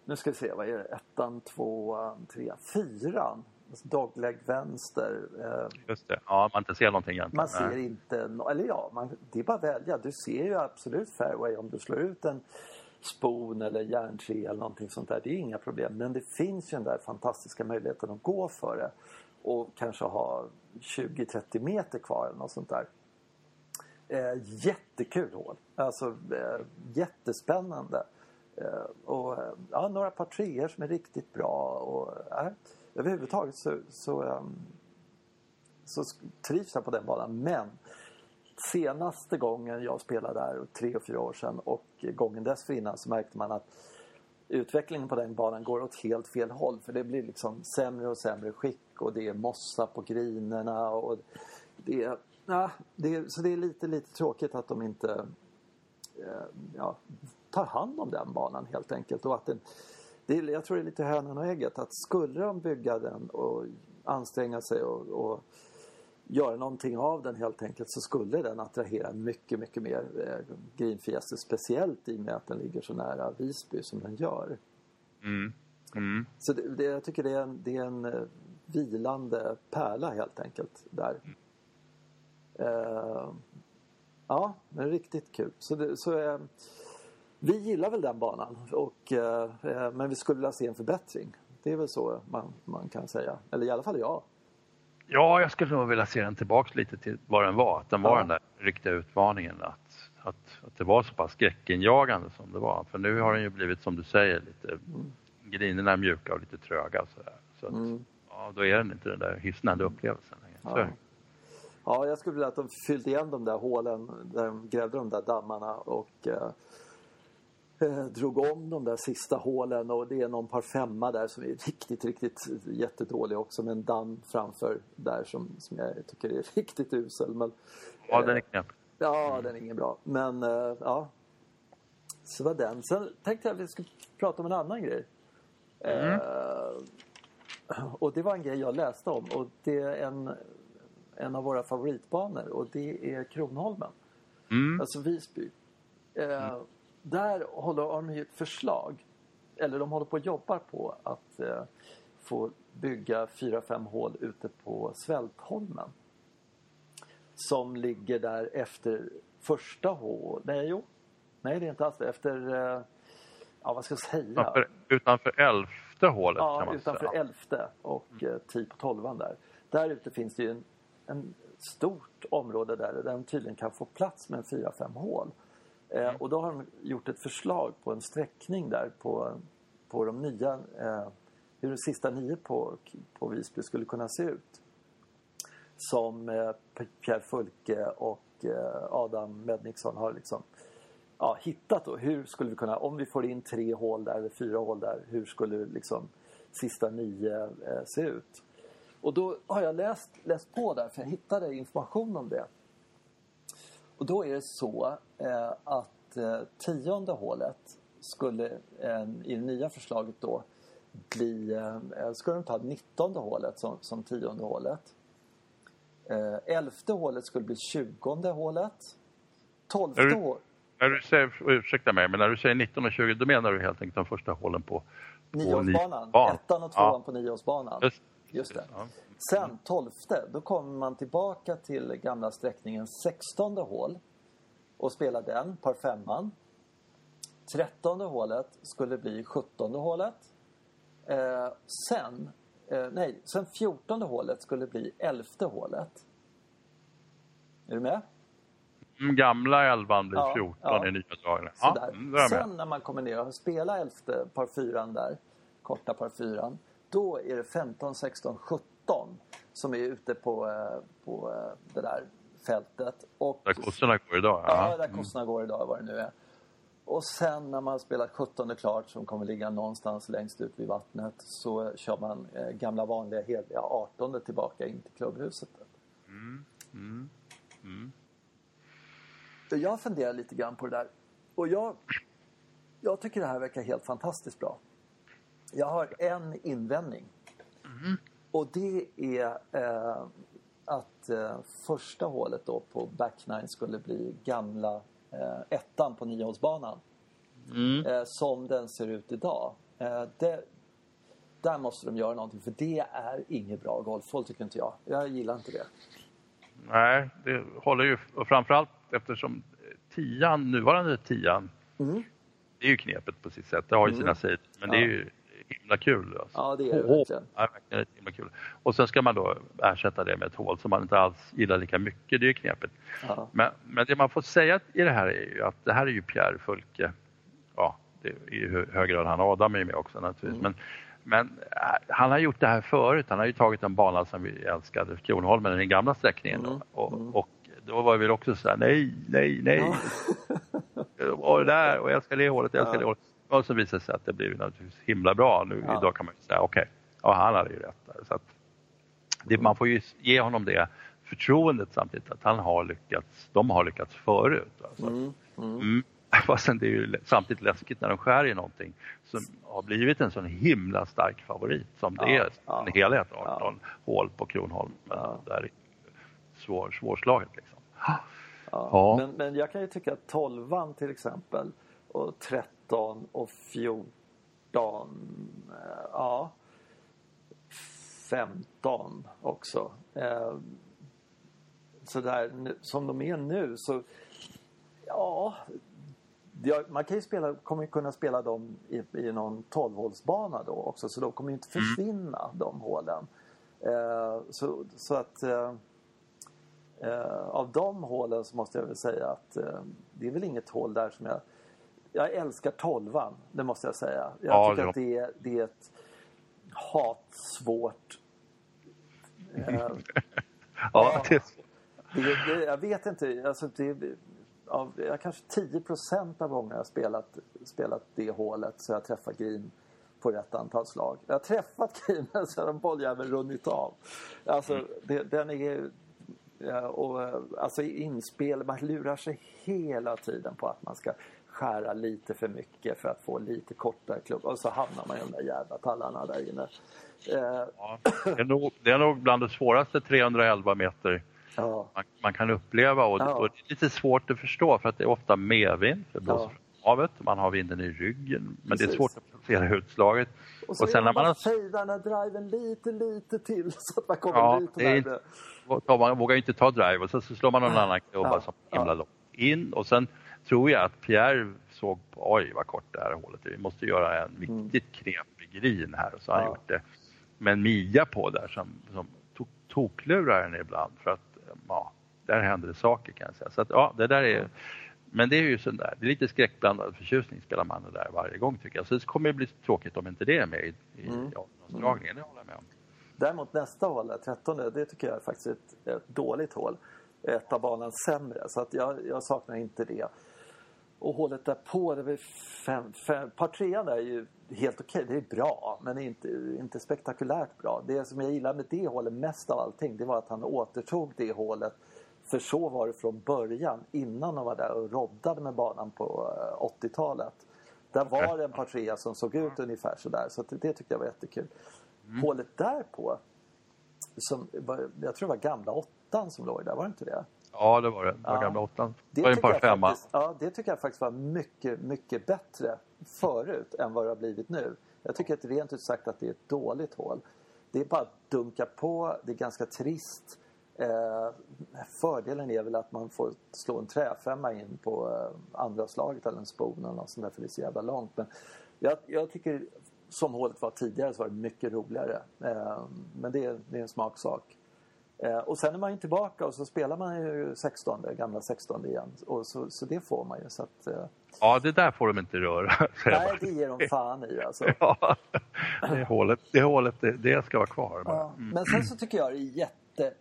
nu ska vi se, vad är det? Ettan, tvåan, trean, fyran. Alltså dogleg vänster. Eh, Just det, ja man inte ser någonting egentligen. man ser Nej. inte, no- eller ja, man, det är bara att välja. Du ser ju absolut fairway om du slår ut en spon eller järnträ eller någonting sånt där. Det är inga problem. Men det finns ju den där fantastiska möjligheten att gå för det. Och kanske ha 20-30 meter kvar eller något sånt där. Eh, jättekul hål. Alltså eh, jättespännande. Eh, och eh, ja, några par treor som är riktigt bra. Och, eh, överhuvudtaget så, så eh, så trivs jag på den banan. Men senaste gången jag spelade där, tre och fyra år sedan och gången dessförinnan så märkte man att utvecklingen på den banan går åt helt fel håll. För det blir liksom sämre och sämre skick och det är mossa på grinerna och det är, ja, det så det är lite, lite tråkigt att de inte eh, ja, tar hand om den banan helt enkelt. Och att den, det är, jag tror det är lite hönan och ägget. Att skulle de bygga den och anstränga sig och, och göra någonting av den helt enkelt så skulle den attrahera mycket, mycket mer eh, greenfiester. Speciellt i och med att den ligger så nära Visby som den gör. Mm. Mm. Så det, det, jag tycker det är en, det är en eh, vilande pärla helt enkelt där. Eh, ja, men riktigt kul. Så, det, så eh, vi gillar väl den banan och, eh, eh, men vi skulle vilja se en förbättring. Det är väl så man, man kan säga. Eller i alla fall jag. Ja, jag skulle nog vilja se den tillbaks lite till vad den var. Att den var Ja. den där riktiga utmaningen. Att, att, att det var så pass skräckinjagande som det var. För nu har den ju blivit som du säger lite grinerna är mjuka och lite tröga. Så, att, Mm. ja, då är den inte den där hisnande upplevelsen längre. Ja. Ja, jag skulle vilja att de fyllde igen de där hålen där de grävde de där dammarna och eh, eh, drog om de där sista hålen och det är någon par femma där som är riktigt, riktigt jättedålig också med en damm framför där som, som jag tycker är [laughs] riktigt usel. Men, Ja, den är knäpp. Ja, den är ingen bra. Men eh, ja. Så var den. Sen tänkte jag att vi skulle prata om en annan grej. Eh, och det var en grej jag läste om och det är en, en av våra favoritbanor och det är Kronholmen. Mm. Alltså Visby. Eh, Där håller de ju ett förslag, eller de håller på att jobba på att eh, få bygga fyra fem hål ute på Svältholmen. Som ligger där efter första hål. Nej, jo. Nej, det är inte alls det. Efter, eh, ja vad ska jag säga? Utanför, utanför elfte hålet kan Ja, man utanför säga. elfte och eh, tio på tolvan där. Där ute finns det ju en, en stort område där, de tydligen kan få plats med en fyra, fem hål. Eh, Mm. och då har de gjort ett förslag på en sträckning där på, på de nya, eh, hur de sista nio på, på Visby skulle kunna se ut. Som eh, Pierre Fulke och eh, Adam Medniksson har liksom ja, hittat då. Hur skulle vi kunna, om vi får in tre hål där eller fyra hål där, hur skulle liksom sista nio eh, se ut? Och då har jag läst, läst på där, för jag hittade information om det. Och då är det så eh, att eh, tionde hålet skulle eh, i det nya förslaget då bli, eh, skulle de ta nittonde hålet som, som tionde hålet. Eh, elfte hålet skulle bli tjugonde hålet. Tolfte hålet när du säger, ursäkta mig, men när du säger 19 och 20 då menar du helt enkelt de första hålen på, på Nioårsbanan. Ban. Ettan och tvåan ja. på nioårsbanan. Just, Just det. Ja. Sen tolfte, då kommer man tillbaka till gamla sträckningen 16 hål och spelar den, par femman. Trettonde hålet skulle bli 17 hålet. Eh, sen, eh, nej, sen 14 hålet skulle bli 11 hålet. Är du med? gamla elvan blir ja, 14 ja. i nya dagar. Ja, mm, Sen när man kommer ner och spelar elfte par fyran där, korta par fyran, då är det 15, 16, 17 som är ute på, eh, på eh, det där fältet. Och, där kossorna går idag? Ja, där kossorna mm. går idag, vad det nu är. Och sen när man har spelat 17 klart som kommer ligga någonstans längst ut vid vattnet så kör man eh, gamla vanliga heliga 18 tillbaka in till klubbhuset. Mm. Mm. Mm. Jag funderar lite grann på det där. Och jag, jag tycker det här verkar helt fantastiskt bra. Jag har en invändning. Mm. Och det är eh, att eh, första hålet då på back nine skulle bli gamla eh, ettan på niohålsbanan. Mm. Eh, som den ser ut idag. Eh, det, där måste de göra någonting för det är inget bra golfhål tycker inte jag. Jag gillar inte det. Nej, det håller ju framförallt eftersom tian, nuvarande tian, mm. det är ju knepet på sitt sätt. Det har ju mm. sina sidor, men ja. det är ju himla kul. Alltså. Ja, det är det verkligen. Ja, verkligen himla kul. Och sen ska man då ersätta det med ett hål som man inte alls gillar lika mycket. Det är ju knepet. Ja. Men, men det man får säga i det här är ju att det här är ju Pierre Fulke. Ja, det är i hög grad han Adam är med också naturligtvis. Mm. Men, men äh, han har gjort det här förut. Han har ju tagit en bana som vi älskade, Kronholmen, den gamla sträckningen. Mm. Och, mm. och då var vi också så här, nej, nej, nej. Ja. [laughs] och det där, och jag älskar det hålet, jag älskar ja. det hålet. Och så visade det sig att det blev naturligtvis himla bra. Nu, ja. Idag kan man ju säga, okej, okay, ja, han hade ju rätt. Så att det, man får ju ge honom det förtroendet samtidigt att han har lyckats, de har lyckats förut. Alltså. Mm, mm. Mm. [laughs] Fastän det är ju samtidigt läskigt när de skär i någonting som har blivit en sån himla stark favorit som det ja, är. Ja, en helhet, 18 ja. hål på Kronholm. Ja. Där är svår, svårslaget. Liksom. Ja. Men, men jag kan ju tycka att 12 till exempel och 13 och 14 eh, ja 15 också. Eh, så där, som de är nu så ja man kan ju spela, kommer kunna spela dem i, i någon 12-hålsbana då också så de kommer ju inte mm. försvinna mm. de hålen. Eh, så, så att Eh, av de hålen så måste jag väl säga att eh, det är väl inget hål där som jag... Jag älskar tolvan, det måste jag säga. Jag ja, tycker ja. att det är, det är ett hatsvårt... Eh, [laughs] ja, det det, det, Jag vet inte, alltså det, av, jag kanske 10 procent av gångerna jag spelat, spelat det hålet så jag träffat green på rätt antal slag. Jag har träffat [laughs] greenen så har bolljäveln runnit av. Alltså, mm. det, den är och, eh, alltså inspel, man lurar sig hela tiden på att man ska skära lite för mycket för att få lite kortare klubb och så hamnar man i de där jävla tallarna där inne. Ja, det, är nog, det är nog bland det svåraste 311 meter ja. man, man, kan uppleva och, ja. och, det är lite svårt att förstå för att det är ofta medvind, det blåser ja. havet, man har vinden i ryggen men Precis. det är svårt att placera utslaget. Och, så och sen när man har... fejdar den driven lite, lite till [laughs] så att man kommer ja, lite närmare man vågar inte ta drive och så, så slår man någon annan klubba som himla långt in och sen tror jag att Pierre såg oj vad kort det här hålet är, vi måste göra en mm. riktigt knepig green här och så har han gjort det med en Mia på där som, som to, toklurar den ibland för att ja, där händer det saker kan jag säga. Så att, ja, det där är, men det är ju sån där, det är lite skräckblandad förtjusning spelar man det där varje gång tycker jag. Så det kommer bli tråkigt om inte det är med i, i mm. ja, dragningen, det håller jag med om. Däremot nästa hål, 13, det tycker jag är faktiskt ett, ett dåligt hål. Ett av banan sämre, så att jag, jag saknar inte det. Och hålet därpå, det var fem, fem, par trean där är ju helt okej, okay. det är bra men inte, inte spektakulärt bra. Det som jag gillar med det hålet mest av allting det var att han återtog det hålet för så var det från början innan de var där och roddade med banan på 80-talet. Eh, där var det en par trea som såg ut ungefär sådär så det, det tyckte jag var jättekul. Mm. Hålet därpå, som, jag tror det var gamla åttan som låg där, var det inte det? Ja, det var det. Det var ja. gamla åttan. Det, var en par femma. Faktiskt, ja, det tycker jag faktiskt var mycket, mycket bättre förut än vad det har blivit nu. Jag tycker att rent ut sagt att det är ett dåligt hål. Det är bara att dunka på, det är ganska trist. Eh, fördelen är väl att man får slå en träfemma in på eh, andra slaget eller en spon eller något sånt där för det är så jävla långt. Men jag, jag tycker som hålet var tidigare så var det mycket roligare. Eh, men det är, det är en smaksak. Eh, och sen är man ju tillbaka och så spelar man ju 16, gamla 16 igen. Och så, så det får man ju. Så att, eh... Ja, det där får de inte röra. [laughs] Nej, det ger de fan i alltså. [laughs] ja, det hålet, det, hålet det, det ska vara kvar. Ja, mm. Men sen så tycker jag det är jätte,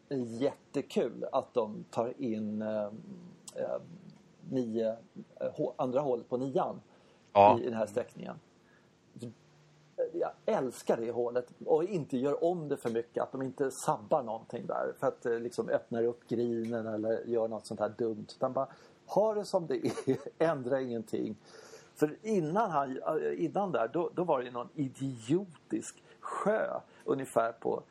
jättekul att de tar in eh, eh nio, andra hålet på nian ja. i, i den här sträckningen jag älskar det hålet och inte gör om det för mycket. Att de inte sabbar någonting där för att eh, liksom öppna upp grinen eller gör något sånt här dumt. Utan bara ha det som det är, [laughs] ändra ingenting. För innan, han, eh, innan där då, då var det någon idiotisk sjö ungefär på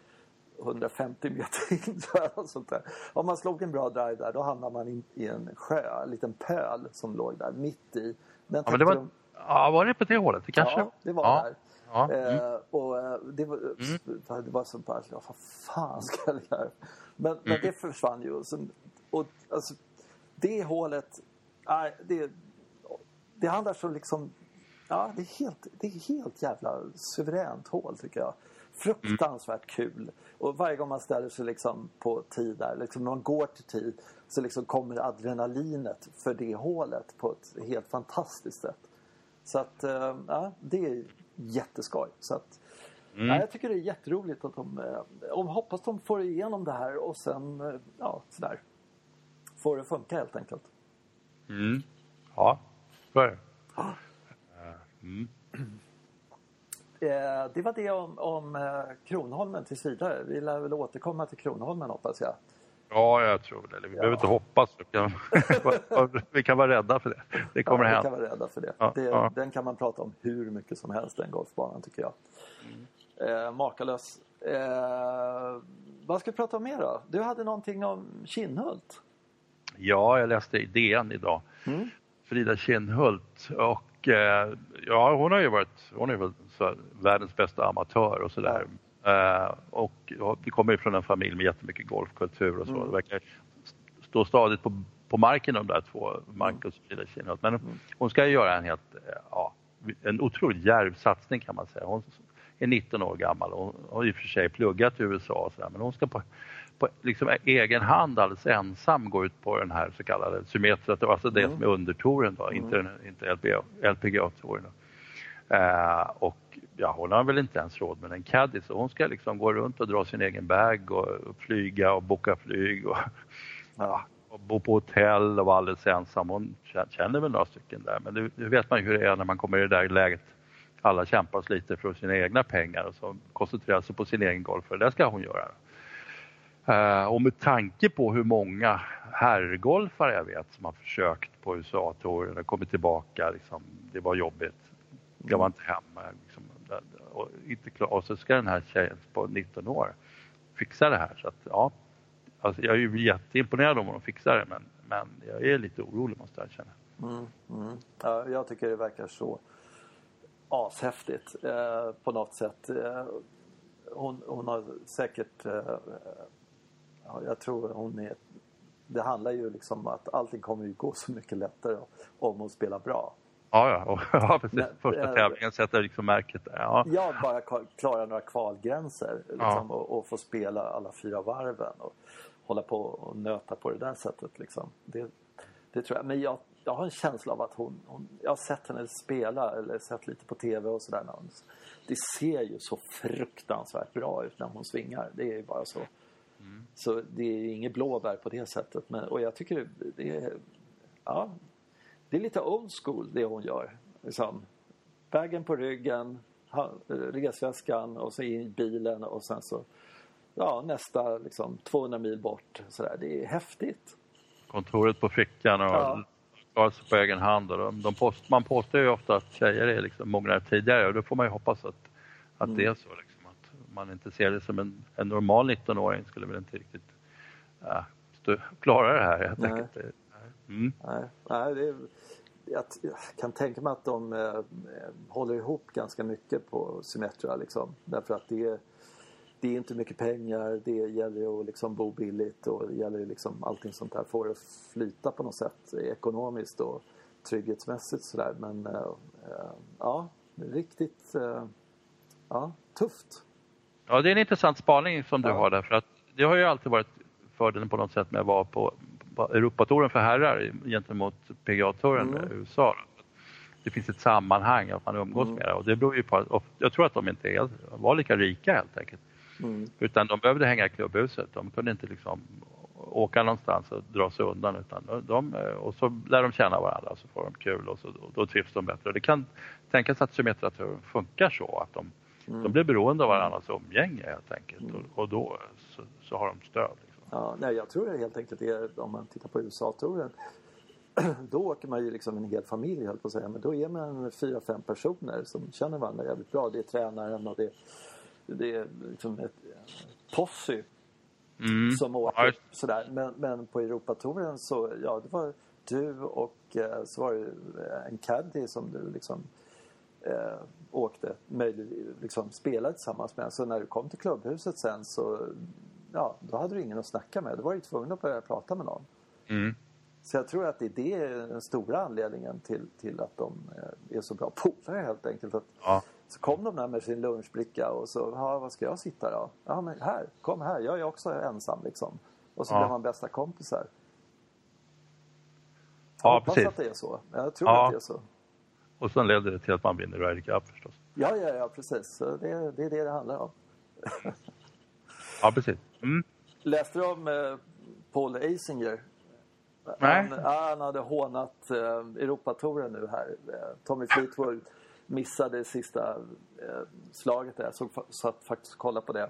150 meter in sånt där. Om man slog en bra drive där då hamnade man in i en sjö, en liten pöl som låg där mitt i. Den ja, men det var, de... ja, var det på det hålet? Det kanske... Ja, det var ja. där. Ja. Eh, mm. och eh, det var, mm. det var så bara, ja, vad fan ska jag göra? Men, mm. men det försvann ju. Så, och, alltså, det hålet, nej, det, det handlar så liksom, ja det är helt, det är helt jävla suveränt hål tycker jag. Fruktansvärt kul. Och varje gång man ställer sig liksom på tid där, liksom när man går till tid så liksom kommer adrenalinet för det hålet på ett helt fantastiskt sätt. Så att, eh, ja, det är jätteskoj. Så att, mm. ja, jag tycker det är jätteroligt att de, eh, och hoppas de får igenom det här och sen, eh, ja sådär. Får det funka helt enkelt. Mm. Ja, så är det. Mm. Det var det om, om Kronholmen tills vidare. Vi lär väl återkomma till Kronholmen hoppas jag. Ja, jag tror det. Vi ja. behöver inte hoppas. Vi kan, [laughs] vi kan vara rädda för det. Det kommer ja, hända. Vi kan vara rädda för det. Ja, det ja. Den kan man prata om hur mycket som helst, den golfbanan tycker jag. Mm. Eh, makalös. Eh, vad ska vi prata om mer då? Du hade någonting om Kinnhult? Ja, jag läste i DN idag. Mm. Frida Kinnhult och eh, ja, hon har ju varit, hon är väl världens bästa amatör och sådär. Uh, och vi kommer ju från en familj med jättemycket golfkultur och så. Mm. Det verkar stå stadigt på, på marken de där två, Marcus och Frida Kinhult. Men mm. hon ska ju göra en helt, eh, ja, en otroligt djärv satsning kan man säga. Hon är 19 år gammal och har i och för sig pluggat i USA och sådär men hon ska på, på liksom egen hand alldeles ensam gå ut på den här så kallade Symmetra, alltså det mm. som är undertouren då, mm. inte, inte LPGA-touren. Uh, och ja, hon har väl inte ens råd med en caddy så hon ska liksom gå runt och dra sin egen bag och, flyga och boka flyg och, [laughs] ja, och bo på hotell och vara alldeles ensam. Hon känner väl några stycken där men nu, nu vet man ju hur det är när man kommer i det där läget. Alla kämpar och sliter för sina egna pengar och så koncentrerar sig på sin egen golf och det ska hon göra. Uh, och med tanke på hur många herrgolfare jag vet som har försökt på USA-touren och kommit tillbaka, liksom, det var jobbigt. Jag var inte hemma. Liksom, och, inte klar, och så ska den här tjejen på 19 år fixa det här. Så att, ja, alltså jag är ju jätteimponerad om de fixar det men, men jag är lite orolig måste jag erkänna. Mm, mm. Ja, jag tycker det verkar så ashäftigt eh, på något sätt. Eh, hon, hon, har säkert, eh, ja, jag tror hon är, det handlar ju liksom om att allting kommer ju gå så mycket lättare om hon spelar bra. Ja, ja, och, [laughs] ja precis. Första äh, tävlingen sätter liksom märket där. Ja, ja bara klara några kvalgränser liksom, ja. och, och, få spela alla fyra varven och hålla på och nöta på det där sättet. Liksom. Det, det tror jag. Men jag, jag har en känsla av att hon, hon, Jag har sett henne spela eller sett lite på TV och sådär. Det ser ju så fruktansvärt bra ut när hon svingar. Det är ju bara så. Mm. Så det är inget blåbär på det sättet. Men, och jag tycker det är... Ja, det är lite old school det hon gör. Liksom. Bagen på ryggen, resväskan och så in i bilen och sen så ja, nästa liksom, 200 mil bort. Så där. Det är häftigt. Kontoret på fickan och ja. på egen hand. Och de, de post, man påstår ju ofta att tjejer är liksom mognare tidigare och då får man ju hoppas att, att mm. det är så. Liksom, att man inte ser det som en, en normal 19-åring skulle väl inte riktigt ja, stå, klara det här helt enkelt. Mm. Nej, nej det är, jag, kan tänka mig att de eh, håller ihop ganska mycket på Symmetra liksom. Därför att det är, det är inte mycket pengar, det gäller att liksom bo billigt och det gäller liksom allting sånt där. Får det flyta på något sätt ekonomiskt och trygghetsmässigt sådär. Men äh, ja, riktigt äh, ja, tufft. Ja, det är en intressant spaning som du ja. har där för att det har ju alltid varit fördelen på något sätt med att vara på Europatouren för herrar gentemot PGA-touren mm. i USA. Det finns ett sammanhang att man umgås mm. med och det beror ju på att jag tror att de inte var lika rika helt enkelt. Mm. Utan de behövde hänga i klubbhuset. De kunde inte liksom åka någonstans och dra sig undan utan de, och så lär de känna varandra så får de kul och, så, då trivs de bättre. Och det kan tänkas att symmetraturen funkar så att de, mm. de blir beroende av varandras umgänge helt enkelt och, och, då så, så, har de stöd. Ja, nej, jag tror det helt enkelt är om man tittar på USA-touren [clears throat] då åker man ju liksom en hel familj höll på att säga. Men då är man fyra, fem personer som känner varandra jävligt bra. Det är tränaren och det, det är liksom ett posse mm. som åker sådär. Men, men på Europatouren så, ja det var du och eh, så var det en caddy som du liksom eh, åkte, möjligt, liksom spelade tillsammans med. Så när du kom till klubbhuset sen så ja, då hade du ingen att snacka med. Då var du tvungen att börja prata med någon. Mm. Så jag tror att det är det den stora anledningen till, till att de eh, är så bra polare helt enkelt. Att, ja. Så kom de där med sin lunchbricka och så, ja, vad ska jag sitta då? Ja men här, kom här, jag är också ensam liksom. Och så ja. blir man bästa kompisar. Jag ja, hoppas precis. att det är så. Jag tror ja. att det är så. Och sen leder det till att man vinner Ryder Cup förstås. Ja, ja, ja precis. Det, det är det det handlar om. ja, precis. Mm. Läste du om eh, Paul Asinger? Nej. Han, han hade hånat eh, Europatouren nu här. Eh, Tommy Fleetwood missade sista eh, slaget där. Jag såg, satt faktiskt och kollade på det.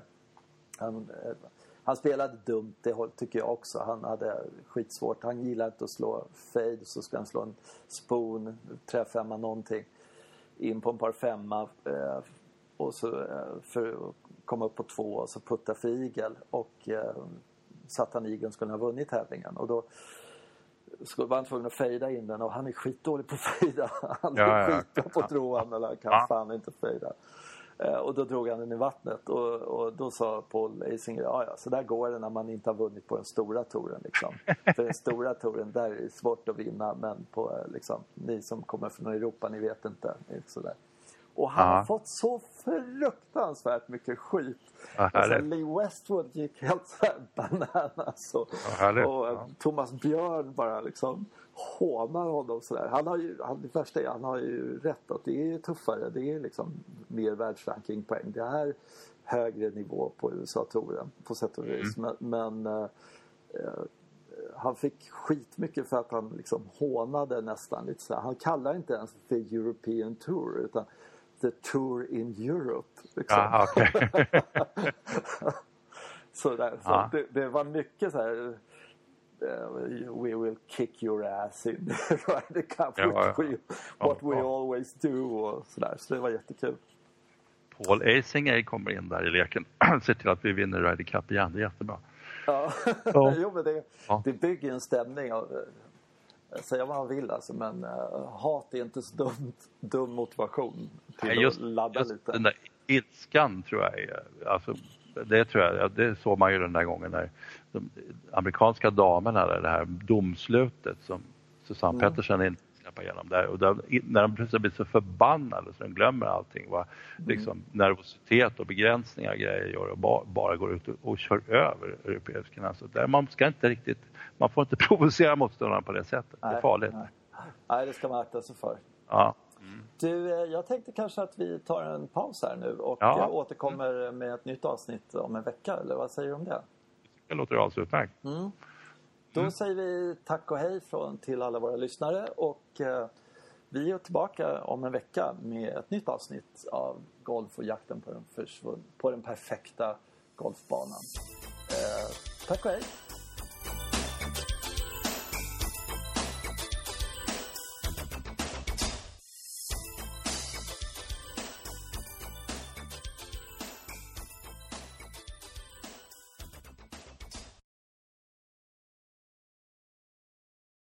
Han, eh, han spelade dumt, det tycker jag också. Han hade skitsvårt. Han gillade inte att slå fade så ska han slå en spoon, träfemma någonting. In på en par femma. Eh, och så för komma upp på två och så putta för igel. Och eh, igeln skulle ha vunnit tävlingen. Och då var han tvungen att fejda in den och han är skitdålig på att fejda. [laughs] Han är ja, skitbra på att tro men han kan ja. fan inte fejda. Eh, och då drog han den i vattnet och, och då sa Paul Asinger, ja ja så där går det när man inte har vunnit på den stora touren liksom. [laughs] För den stora touren där är det svårt att vinna men på eh, liksom, ni som kommer från Europa ni vet inte. Sådär. Och han har fått så fruktansvärt mycket skit. alltså, Lee Westwood gick helt såhär [laughs] bananas. Och, och eh, Thomas Björn bara liksom hånar honom sådär. Han har ju, han, det värsta är han har ju rätt att det är tuffare. Det är liksom mer världsrankingpoäng. Det är högre nivå på USA-touren på sätt och vis. Mm. Men, men äh, han fick skitmycket för att han liksom hånade nästan lite så Han kallar inte ens för European Tour utan The Tour in Europe. Liksom. Aha, okay. [laughs] så där, så det, det, var mycket så här uh, We will kick your ass in [laughs] Ryder Cup ja, ja. What ja, we always do och sådär. Så det var jättekul. Paul Asinger kommer in där i leken. [clears throat] Se till att vi vinner Ryder Cup igen. Det är jättebra. Ja, [laughs] jo, men det, det bygger en stämning. Av, säga vad man vill alltså, men uh, hat är inte så dumt, dum motivation till Nej, just, att ladda just lite. Den där ilskan tror jag är, alltså, det tror jag, det såg man ju den där gången när de amerikanska damerna, det här domslutet som Susanne mm. Pettersen inte släppa igenom där och där, när de plötsligt blir så förbannade så de glömmer allting vad mm. liksom, nervositet och begränsningar och grejer gör och bara, bara går ut och, och kör över. Så där man ska inte riktigt man får inte [laughs] provocera motståndaren på det sättet. Nej, det är farligt. Nej. nej, det ska man akta sig för. Ja. Mm. Du, eh, jag tänkte kanske att vi tar en paus här nu och ja. Eh, återkommer mm. med ett nytt avsnitt om en vecka, eller vad säger du om det? Det låter alldeles utmärkt. Mm. Då mm. säger vi tack och hej från, till alla våra lyssnare och eh, vi är tillbaka om en vecka med ett nytt avsnitt av Golf och jakten på den, på den perfekta golfbanan. Eh, tack och hej!